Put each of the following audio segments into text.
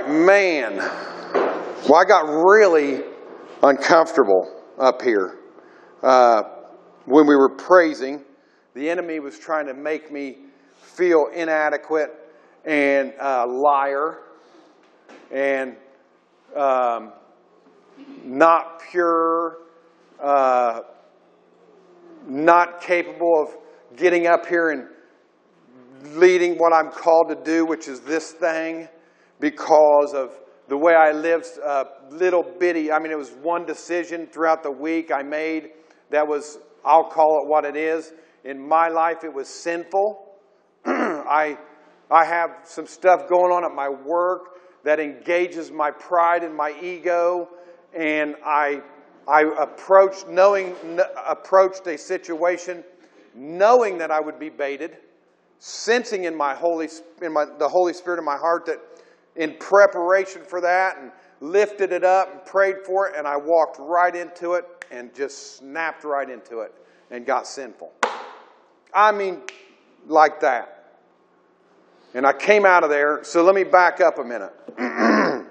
right, man. Well, I got really uncomfortable up here uh, when we were praising. The enemy was trying to make me feel inadequate and a uh, liar and um, not pure, uh, not capable of getting up here and leading what I'm called to do, which is this thing, because of the way I lived, uh, little bitty. I mean, it was one decision throughout the week I made that was, I'll call it what it is. In my life, it was sinful. I, I have some stuff going on at my work that engages my pride and my ego, and I, I approached, knowing, approached a situation knowing that I would be baited sensing in my Holy, in my, the Holy Spirit in my heart that in preparation for that and lifted it up and prayed for it, and I walked right into it and just snapped right into it and got sinful. I mean, like that. And I came out of there. So let me back up a minute.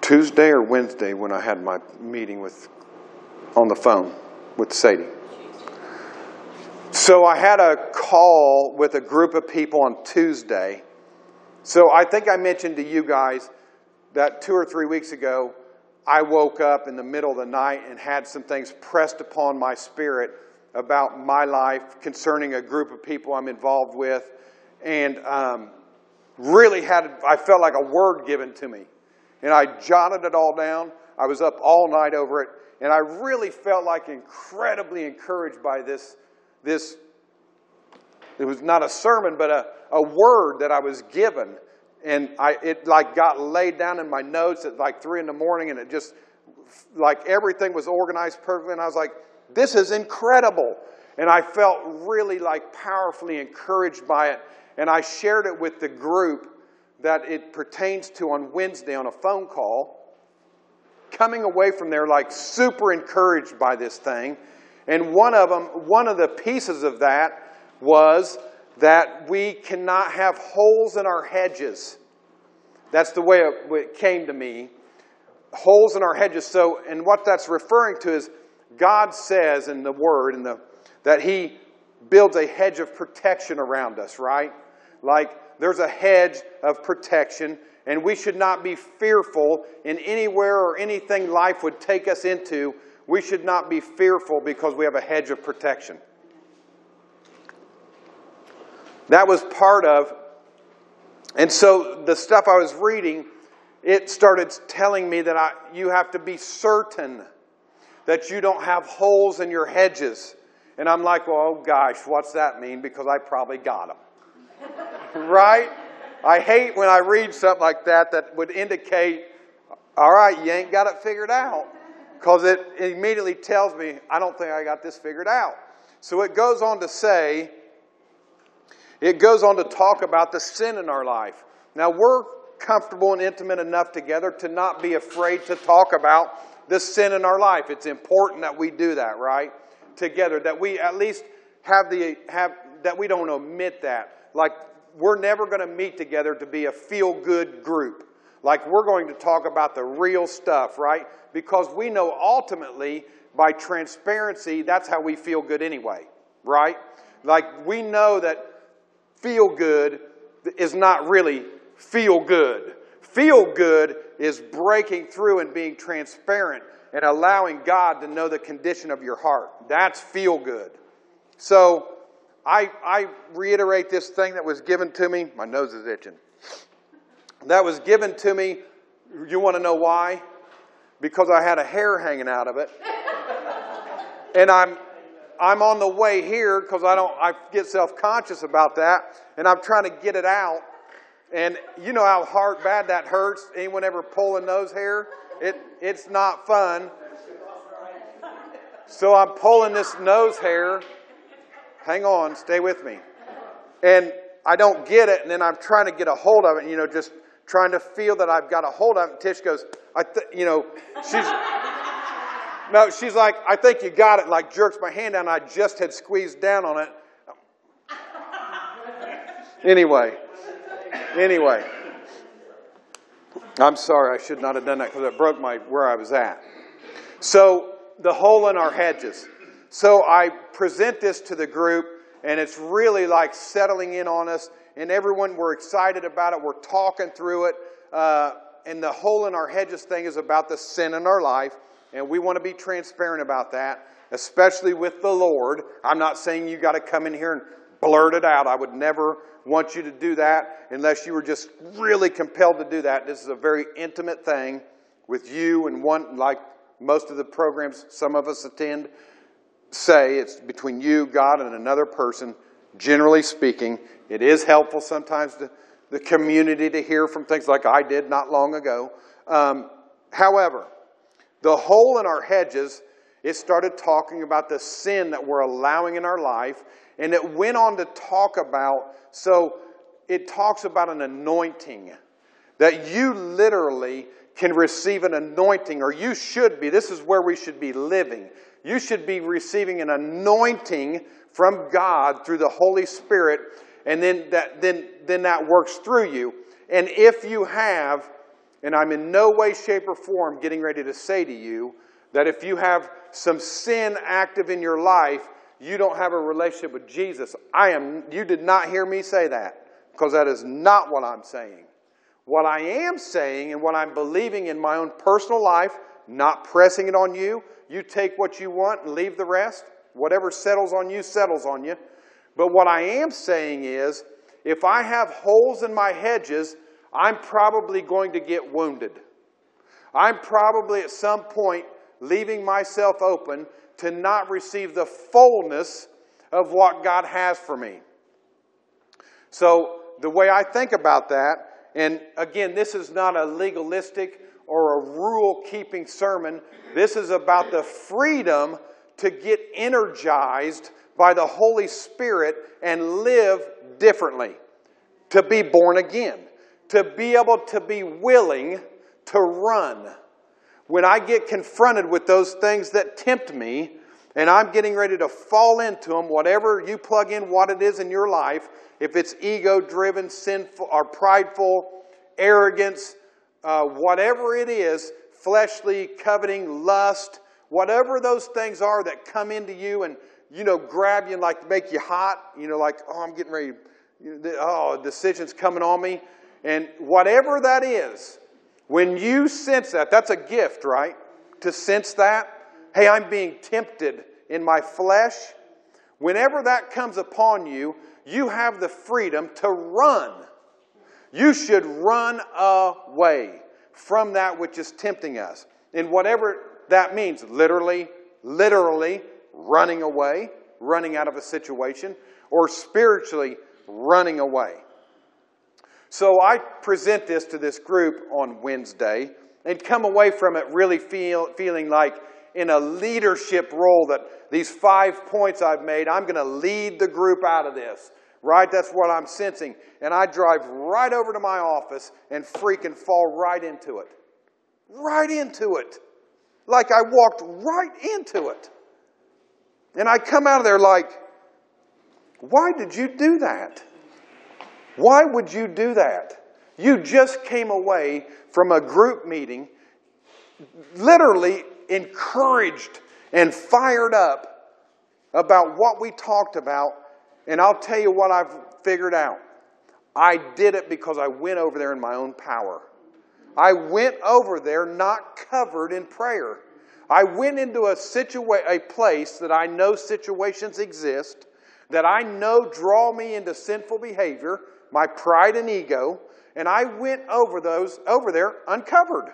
Tuesday or Wednesday when I had my meeting with on the phone with Sadie. So I had a call with a group of people on Tuesday. So I think I mentioned to you guys that two or three weeks ago, I woke up in the middle of the night and had some things pressed upon my spirit about my life concerning a group of people I'm involved with, and um, really had I felt like a word given to me, and I jotted it all down. I was up all night over it, and I really felt like incredibly encouraged by this this, it was not a sermon, but a, a word that I was given. And I, it like got laid down in my notes at like three in the morning, and it just, like everything was organized perfectly. And I was like, this is incredible. And I felt really like powerfully encouraged by it. And I shared it with the group that it pertains to on Wednesday on a phone call. Coming away from there like super encouraged by this thing. And one of them, one of the pieces of that was that we cannot have holes in our hedges. That's the way it came to me. Holes in our hedges. So, and what that's referring to is God says in the Word in the, that He builds a hedge of protection around us, right? Like there's a hedge of protection, and we should not be fearful in anywhere or anything life would take us into we should not be fearful because we have a hedge of protection. That was part of, and so the stuff I was reading, it started telling me that I, you have to be certain that you don't have holes in your hedges. And I'm like, well, oh gosh, what's that mean? Because I probably got them. right? I hate when I read something like that that would indicate, all right, you ain't got it figured out because it immediately tells me, I don't think I got this figured out. So it goes on to say, it goes on to talk about the sin in our life. Now, we're comfortable and intimate enough together to not be afraid to talk about the sin in our life. It's important that we do that, right? Together, that we at least have the, have, that we don't omit that. Like, we're never going to meet together to be a feel good group. Like, we're going to talk about the real stuff, right? because we know ultimately by transparency, that's how we feel good anyway, right? Like we know that feel good is not really feel good. Feel good is breaking through and being transparent and allowing God to know the condition of your heart. That's feel good. So I, I reiterate this thing that was given to me. My nose is itching. That was given to me. You want to know why? because I had a hair hanging out of it. and I'm I'm on the way here because I don't I get self-conscious about that and I'm trying to get it out. And you know how hard bad that hurts. Anyone ever pulling nose hair? It it's not fun. So I'm pulling this nose hair. Hang on, stay with me. And I don't get it, and then I'm trying to get a hold of it, you know, just trying to feel that I've got a hold of it. Tish goes, I th- you know, she's, no, she's like, I think you got it, like jerks my hand down. I just had squeezed down on it. Anyway, anyway. I'm sorry, I should not have done that because it broke my where I was at. So the hole in our hedges. So I present this to the group, and it's really like settling in on us. And everyone, we're excited about it. We're talking through it. Uh, and the hole in our hedges thing is about the sin in our life, and we want to be transparent about that, especially with the Lord. I'm not saying you got to come in here and blurt it out. I would never want you to do that unless you were just really compelled to do that. This is a very intimate thing with you and one, like most of the programs some of us attend say, it's between you, God, and another person. Generally speaking, it is helpful sometimes to the community to hear from things like I did not long ago. Um, however, the hole in our hedges, it started talking about the sin that we're allowing in our life, and it went on to talk about, so it talks about an anointing that you literally can receive an anointing, or you should be. This is where we should be living. You should be receiving an anointing from God through the Holy Spirit and then that, then, then that works through you. And if you have, and I'm in no way, shape, or form getting ready to say to you that if you have some sin active in your life, you don't have a relationship with Jesus. I am, you did not hear me say that because that is not what I'm saying. What I am saying and what I'm believing in my own personal life, not pressing it on you, you take what you want and leave the rest. Whatever settles on you, settles on you. But what I am saying is, if I have holes in my hedges, I'm probably going to get wounded. I'm probably at some point leaving myself open to not receive the fullness of what God has for me. So, the way I think about that, and again, this is not a legalistic or a rule keeping sermon, this is about the freedom to get energized by the Holy Spirit and live differently. To be born again. To be able to be willing to run. When I get confronted with those things that tempt me, and I'm getting ready to fall into them, whatever you plug in, what it is in your life, if it's ego driven, sinful, or prideful, arrogance, uh, whatever it is, fleshly, coveting, lust, whatever those things are that come into you and you know, grab you and like make you hot, you know, like, oh, I'm getting ready, oh, decision's coming on me. And whatever that is, when you sense that, that's a gift, right? To sense that. Hey, I'm being tempted in my flesh. Whenever that comes upon you, you have the freedom to run. You should run away from that which is tempting us. And whatever that means, literally, literally, running away, running out of a situation, or spiritually running away. So I present this to this group on Wednesday and come away from it really feel, feeling like in a leadership role that these five points I've made, I'm going to lead the group out of this. Right? That's what I'm sensing. And I drive right over to my office and freaking fall right into it. Right into it. Like I walked right into it. And I come out of there like, why did you do that? Why would you do that? You just came away from a group meeting, literally encouraged and fired up about what we talked about. And I'll tell you what I've figured out. I did it because I went over there in my own power. I went over there not covered in prayer. I went into a, situa- a place that I know situations exist, that I know draw me into sinful behavior, my pride and ego, and I went over those over there uncovered.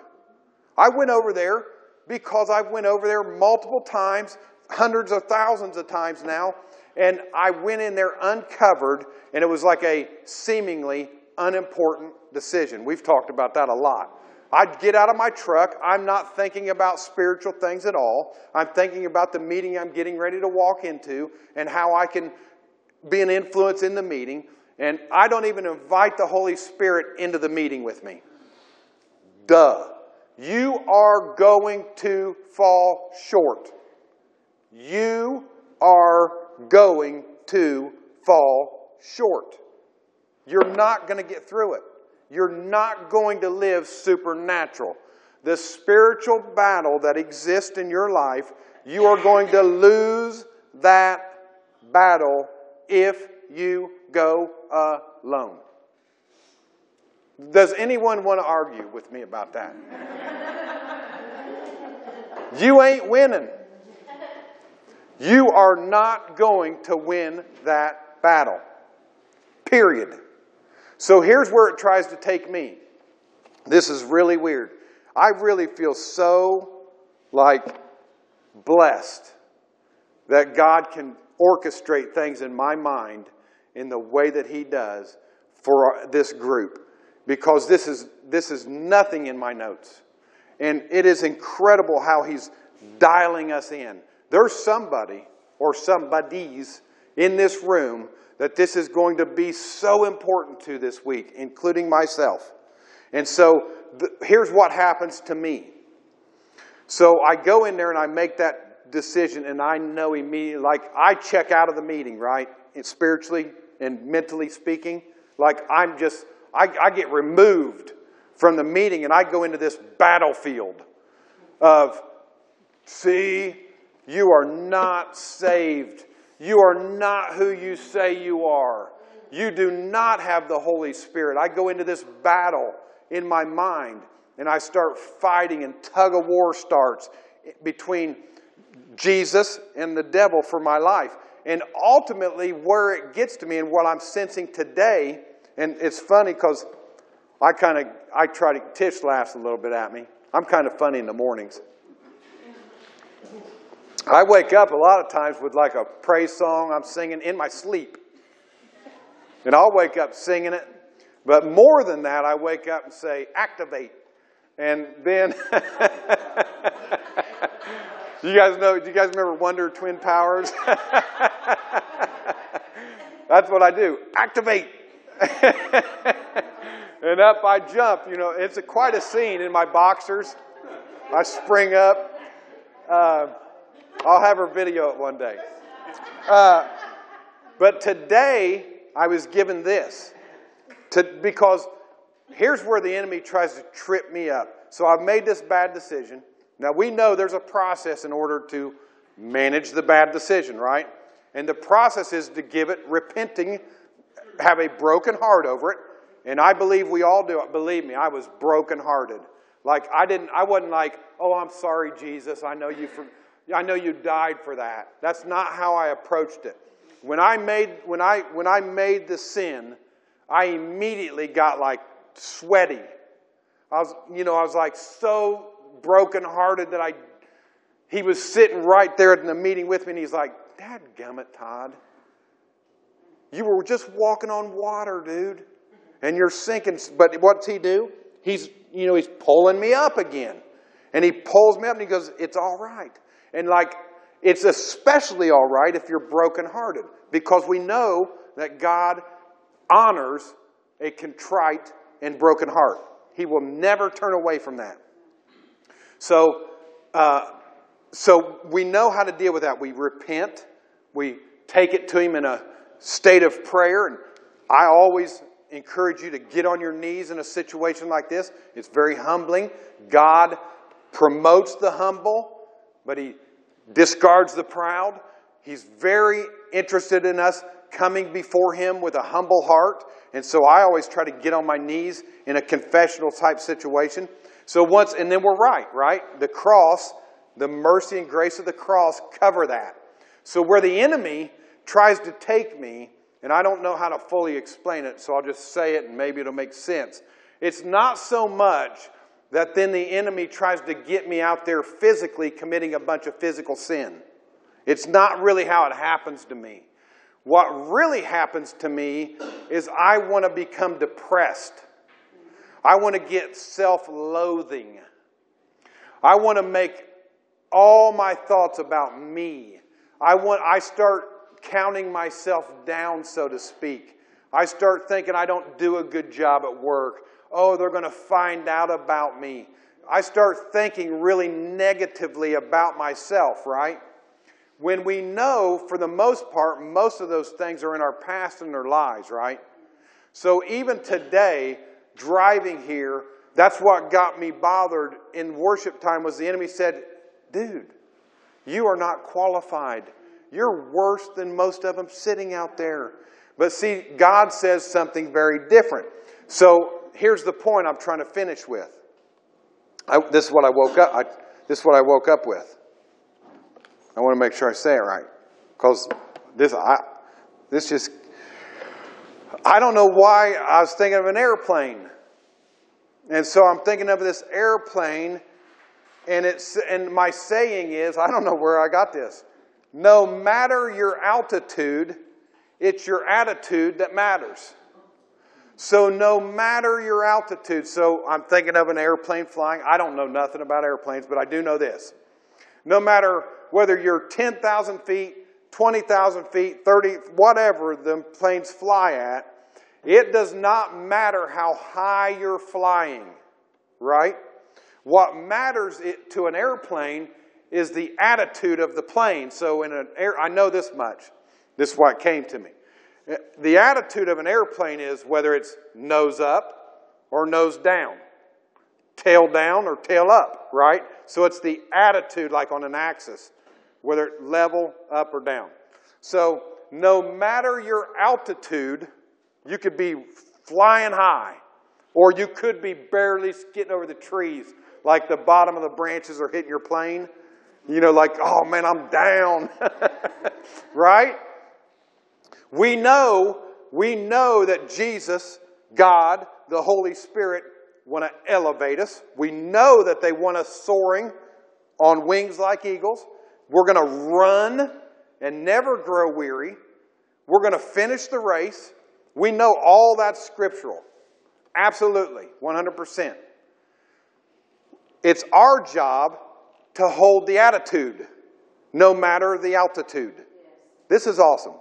I went over there because I went over there multiple times, hundreds of thousands of times now, and I went in there uncovered, and it was like a seemingly unimportant decision. We've talked about that a lot. I'd get out of my truck. I'm not thinking about spiritual things at all. I'm thinking about the meeting I'm getting ready to walk into and how I can be an influence in the meeting. And I don't even invite the Holy Spirit into the meeting with me. Duh. You are going to fall short. You are going to fall short. you're not going to get through it. You're not going to live supernatural. The spiritual battle that exists in your life, you are going to lose that battle if you go alone. Does anyone want to argue with me about that? you ain't winning. You are not going to win that battle. Period. So here's where it tries to take me. This is really weird. I really feel so like blessed that God can orchestrate things in my mind in the way that He does for this group because this is, this is nothing in my notes. And it is incredible how He's dialing us in. There's somebody or somebodies in this room that this is going to be so important to this week, including myself. And so the, here's what happens to me. So I go in there and I make that decision, and I know immediately, like I check out of the meeting, right? spiritually and mentally speaking. Like I'm just, I, I get removed from the meeting and I go into this battlefield of, see, you are not saved you are not who you say you are. You do not have the Holy Spirit. I go into this battle in my mind and I start fighting, and tug of war starts between Jesus and the devil for my life. And ultimately, where it gets to me and what I'm sensing today, and it's funny because I kind of I try to Tish laughs a little bit at me. I'm kind of funny in the mornings. I wake up a lot of times with like a praise song I'm singing in my sleep. And I'll wake up singing it. But more than that, I wake up and say, activate. And then, you guys know, do you guys remember Wonder Twin Powers? That's what I do. Activate. and up I jump. You know, it's a, quite a scene in my boxers. I spring up. Uh, I'll have her video it one day. Uh, but today, I was given this to, because here's where the enemy tries to trip me up. So I've made this bad decision. Now, we know there's a process in order to manage the bad decision, right? And the process is to give it repenting, have a broken heart over it. And I believe we all do it. Believe me, I was brokenhearted. Like I didn't I wasn't like, "Oh, I'm sorry, Jesus. I know you for I know you died for that. That's not how I approached it. When I made, when I, when I made the sin, I immediately got like sweaty. I was, you know, I was like so brokenhearted that I, he was sitting right there in the meeting with me and he's like, Dad gummit, Todd. You were just walking on water, dude. And you're sinking. But what's he do? He's, you know, he's pulling me up again. And he pulls me up and he goes, It's all right. And like, it's especially all right if you're brokenhearted because we know that God honors a contrite and broken heart. He will never turn away from that. So, uh, so we know how to deal with that. We repent. We take it to Him in a state of prayer. And I always encourage you to get on your knees in a situation like this. It's very humbling. God promotes the humble but he discards the proud. He's very interested in us coming before him with a humble heart. And so I always try to get on my knees in a confessional type situation. So once, and then we're right, right? The cross, the mercy and grace of the cross cover that. So where the enemy tries to take me, and I don't know how to fully explain it, so I'll just say it and maybe it'll make sense. It's not so much that then the enemy tries to get me out there physically committing a bunch of physical sin. It's not really how it happens to me. What really happens to me is I want to become depressed. I want to get self loathing. I want to make all my thoughts about me. I, want, I start counting myself down, so to speak. I start thinking I don't do a good job at work oh, they're going to find out about me. I start thinking really negatively about myself, right? When we know, for the most part, most of those things are in our past and their lives, right? So even today, driving here, that's what got me bothered in worship time was the enemy said, dude, you are not qualified. You're worse than most of them sitting out there. But see, God says something very different. So here's the point I'm trying to finish with. I, this is what I woke up. I, this is what I woke up with. I want to make sure I say it right, because this I, this just I don't know why I was thinking of an airplane, and so I'm thinking of this airplane, and it's and my saying is I don't know where I got this. No matter your altitude, it's your attitude that matters. So, no matter your altitude, so I'm thinking of an airplane flying. I don't know nothing about airplanes, but I do know this. No matter whether you're 10,000 feet, 20,000 feet, 30, whatever the planes fly at, it does not matter how high you're flying, right? What matters to an airplane is the attitude of the plane. So, in an air, I know this much. This is what came to me. The attitude of an airplane is whether it's nose up or nose down, tail down or tail up, right? So it's the attitude, like on an axis, whether it level, up, or down. So no matter your altitude, you could be flying high, or you could be barely getting over the trees, like the bottom of the branches are hitting your plane. You know, like, oh man, I'm down. right? We know, we know that Jesus, God, the Holy Spirit want to elevate us. We know that they want us soaring on wings like eagles. We're going to run and never grow weary. We're going to finish the race. We know all that's scriptural. Absolutely, 100%. It's our job to hold the attitude, no matter the altitude. This is awesome.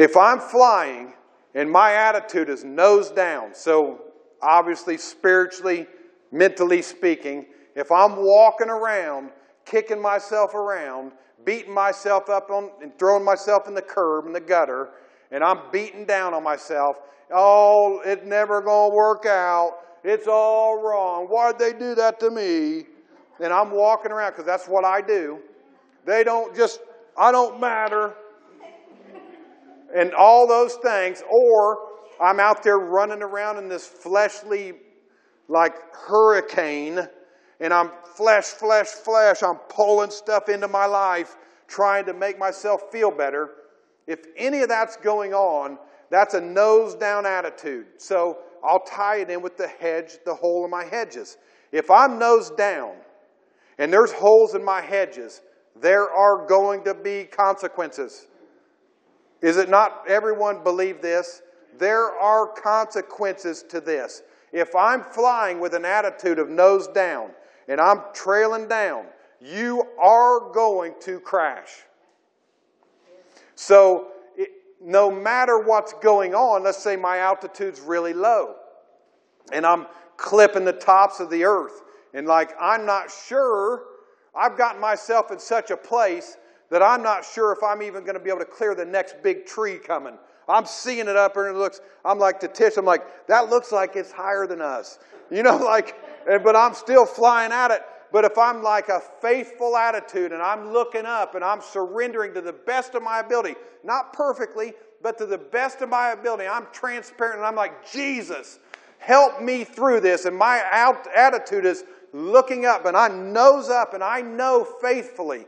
If I'm flying and my attitude is nose down, so obviously spiritually, mentally speaking, if I'm walking around, kicking myself around, beating myself up on and throwing myself in the curb and the gutter, and I'm beating down on myself, oh, it's never gonna work out. It's all wrong. Why'd they do that to me? And I'm walking around because that's what I do. They don't just, I don't matter and all those things, or I'm out there running around in this fleshly, like hurricane, and I'm flesh, flesh, flesh. I'm pulling stuff into my life, trying to make myself feel better. If any of that's going on, that's a nose down attitude. So I'll tie it in with the hedge, the hole in my hedges. If I'm nose down and there's holes in my hedges, there are going to be consequences. Is it not everyone believe this? There are consequences to this. If I'm flying with an attitude of nose down and I'm trailing down, you are going to crash. So, it, no matter what's going on, let's say my altitude's really low and I'm clipping the tops of the earth, and like I'm not sure, I've gotten myself in such a place that I'm not sure if I'm even going to be able to clear the next big tree coming. I'm seeing it up and it looks, I'm like to Tish, I'm like, that looks like it's higher than us. You know, like, but I'm still flying at it. But if I'm like a faithful attitude and I'm looking up and I'm surrendering to the best of my ability, not perfectly, but to the best of my ability, I'm transparent and I'm like, Jesus, help me through this. And my attitude is looking up and I nose up and I know faithfully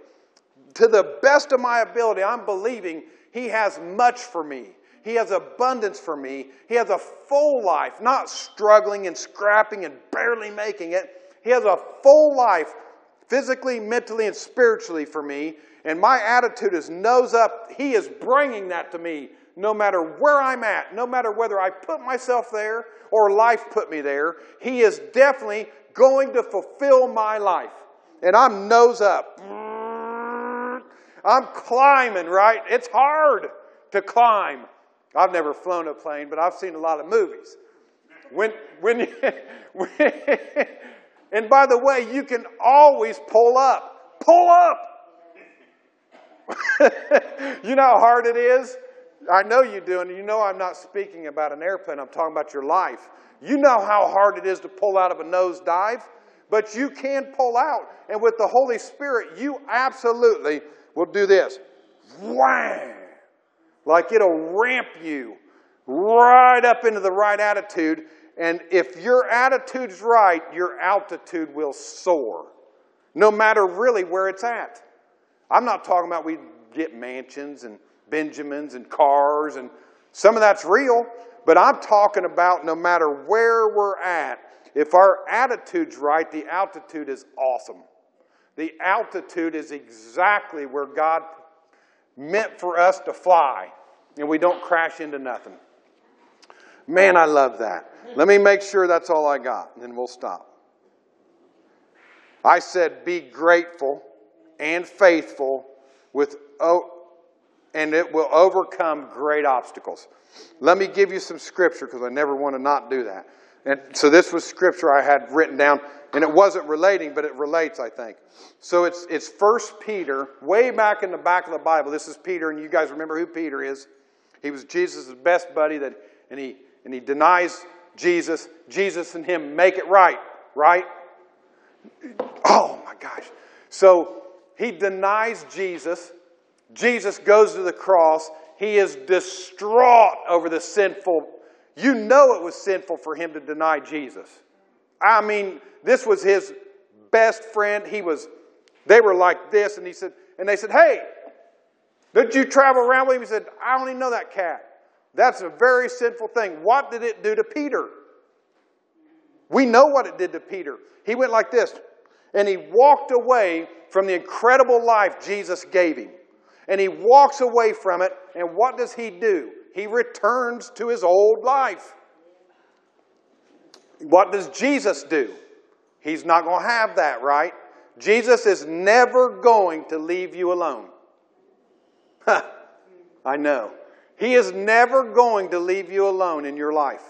to the best of my ability, I'm believing He has much for me. He has abundance for me. He has a full life, not struggling and scrapping and barely making it. He has a full life, physically, mentally, and spiritually for me. And my attitude is nose up. He is bringing that to me no matter where I'm at, no matter whether I put myself there or life put me there. He is definitely going to fulfill my life. And I'm nose up. I'm climbing, right? It's hard to climb. I've never flown a plane, but I've seen a lot of movies. When, when, you, and by the way, you can always pull up. Pull up! you know how hard it is I know you do, and you know I'm not speaking about an airplane, I'm talking about your life. You know how hard it is to pull out of a nosedive, but you can pull out. And with the Holy Spirit, you absolutely will do this. Wham! Like it'll ramp you right up into the right attitude. And if your attitude's right, your altitude will soar, no matter really where it's at. I'm not talking about we get mansions and Benjamins and cars, and some of that's real, but I'm talking about no matter where we're at, if our attitude's right, the altitude is awesome. The altitude is exactly where God meant for us to fly, and we don't crash into nothing. Man, I love that. Let me make sure that's all I got, and then we'll stop. I said, be grateful and faithful with, oh, and it will overcome great obstacles. Let me give you some scripture because I never want to not do that. And so this was scripture I had written down, and it wasn't relating, but it relates, I think. So it's it's First Peter, way back in the back of the Bible. This is Peter, and you guys remember who Peter is. He was Jesus' best buddy that and he and he denies Jesus. Jesus and him make it right, right? Oh my gosh. So he denies Jesus. Jesus goes to the cross. He is distraught over the sinful. You know it was sinful for him to deny Jesus. I mean, this was his best friend. He was, they were like this, and he said, and they said, Hey, did you travel around with him? He said, I don't even know that cat. That's a very sinful thing. What did it do to Peter? We know what it did to Peter. He went like this, and he walked away from the incredible life Jesus gave him. And he walks away from it, and what does he do? He returns to his old life. What does Jesus do? He's not going to have that, right? Jesus is never going to leave you alone. I know. He is never going to leave you alone in your life.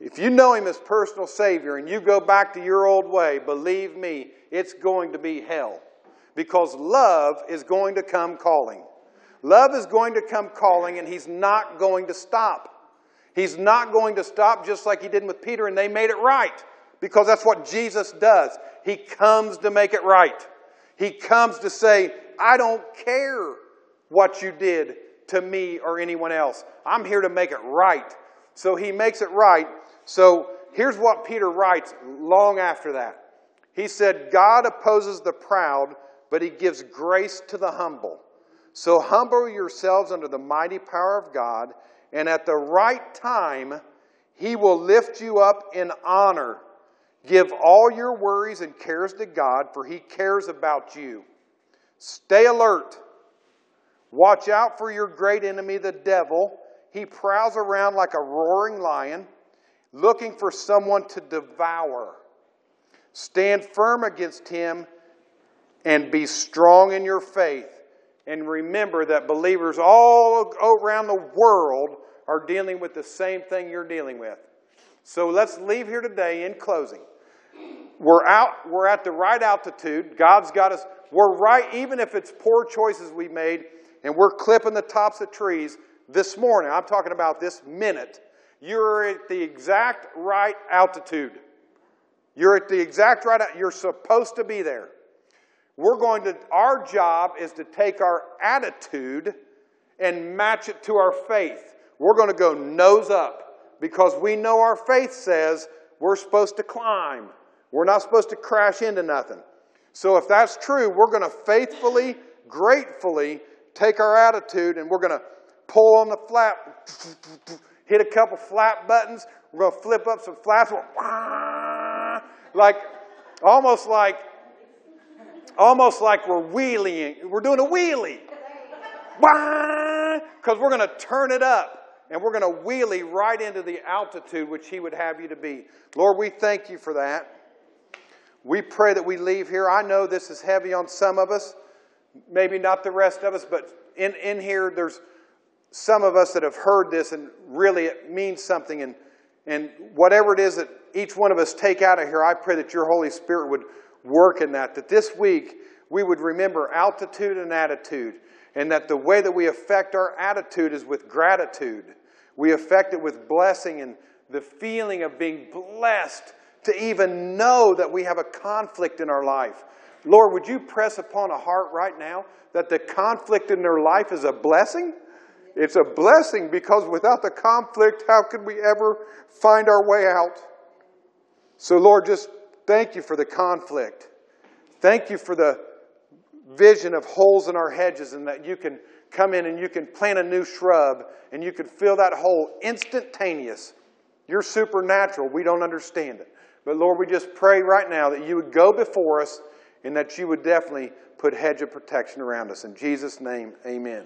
If you know Him as personal Savior and you go back to your old way, believe me, it's going to be hell. Because love is going to come calling. Love is going to come calling, and He's not going to stop. He's not going to stop just like He did with Peter, and they made it right. Because that's what Jesus does. He comes to make it right. He comes to say, I don't care what you did to me or anyone else. I'm here to make it right. So he makes it right. So here's what Peter writes long after that. He said, God opposes the proud, but he gives grace to the humble. So humble yourselves under the mighty power of God, and at the right time, he will lift you up in honor. Give all your worries and cares to God, for he cares about you. Stay alert. Watch out for your great enemy, the devil. He prowls around like a roaring lion, looking for someone to devour. Stand firm against him and be strong in your faith. And remember that believers all around the world are dealing with the same thing you're dealing with. So let's leave here today in closing. We're out, we're at the right altitude. God's got us, we're right, even if it's poor choices we made, and we're clipping the tops of trees this morning. I'm talking about this minute. You're at the exact right altitude. You're at the exact right, you're supposed to be there. We're going to, our job is to take our attitude and match it to our faith. We're going to go nose up because we know our faith says we're supposed to climb. We're not supposed to crash into nothing. So if that's true, we're going to faithfully, gratefully take our attitude and we're going to pull on the flap, hit a couple flap buttons. We're going to flip up some flaps, like almost like almost like we're wheeling. We're doing a wheelie, because we're going to turn it up and we're going to wheelie right into the altitude which He would have you to be. Lord, we thank you for that. We pray that we leave here. I know this is heavy on some of us maybe not the rest of us, but in, in here, there's some of us that have heard this and really it means something. And, and whatever it is that each one of us take out of here, I pray that your Holy Spirit would work in that. That this week we would remember altitude and attitude. And that the way that we affect our attitude is with gratitude. We affect it with blessing and the feeling of being blessed to even know that we have a conflict in our life. Lord, would you press upon a heart right now that the conflict in their life is a blessing? It's a blessing because without the conflict, how could we ever find our way out? So, Lord, just thank you for the conflict. Thank you for the vision of holes in our hedges and that you can come in and you can plant a new shrub and you can fill that hole instantaneous. You're supernatural. We don't understand it. But Lord, we just pray right now that you would go before us and that you would definitely put hedge of protection around us. In Jesus' name, amen.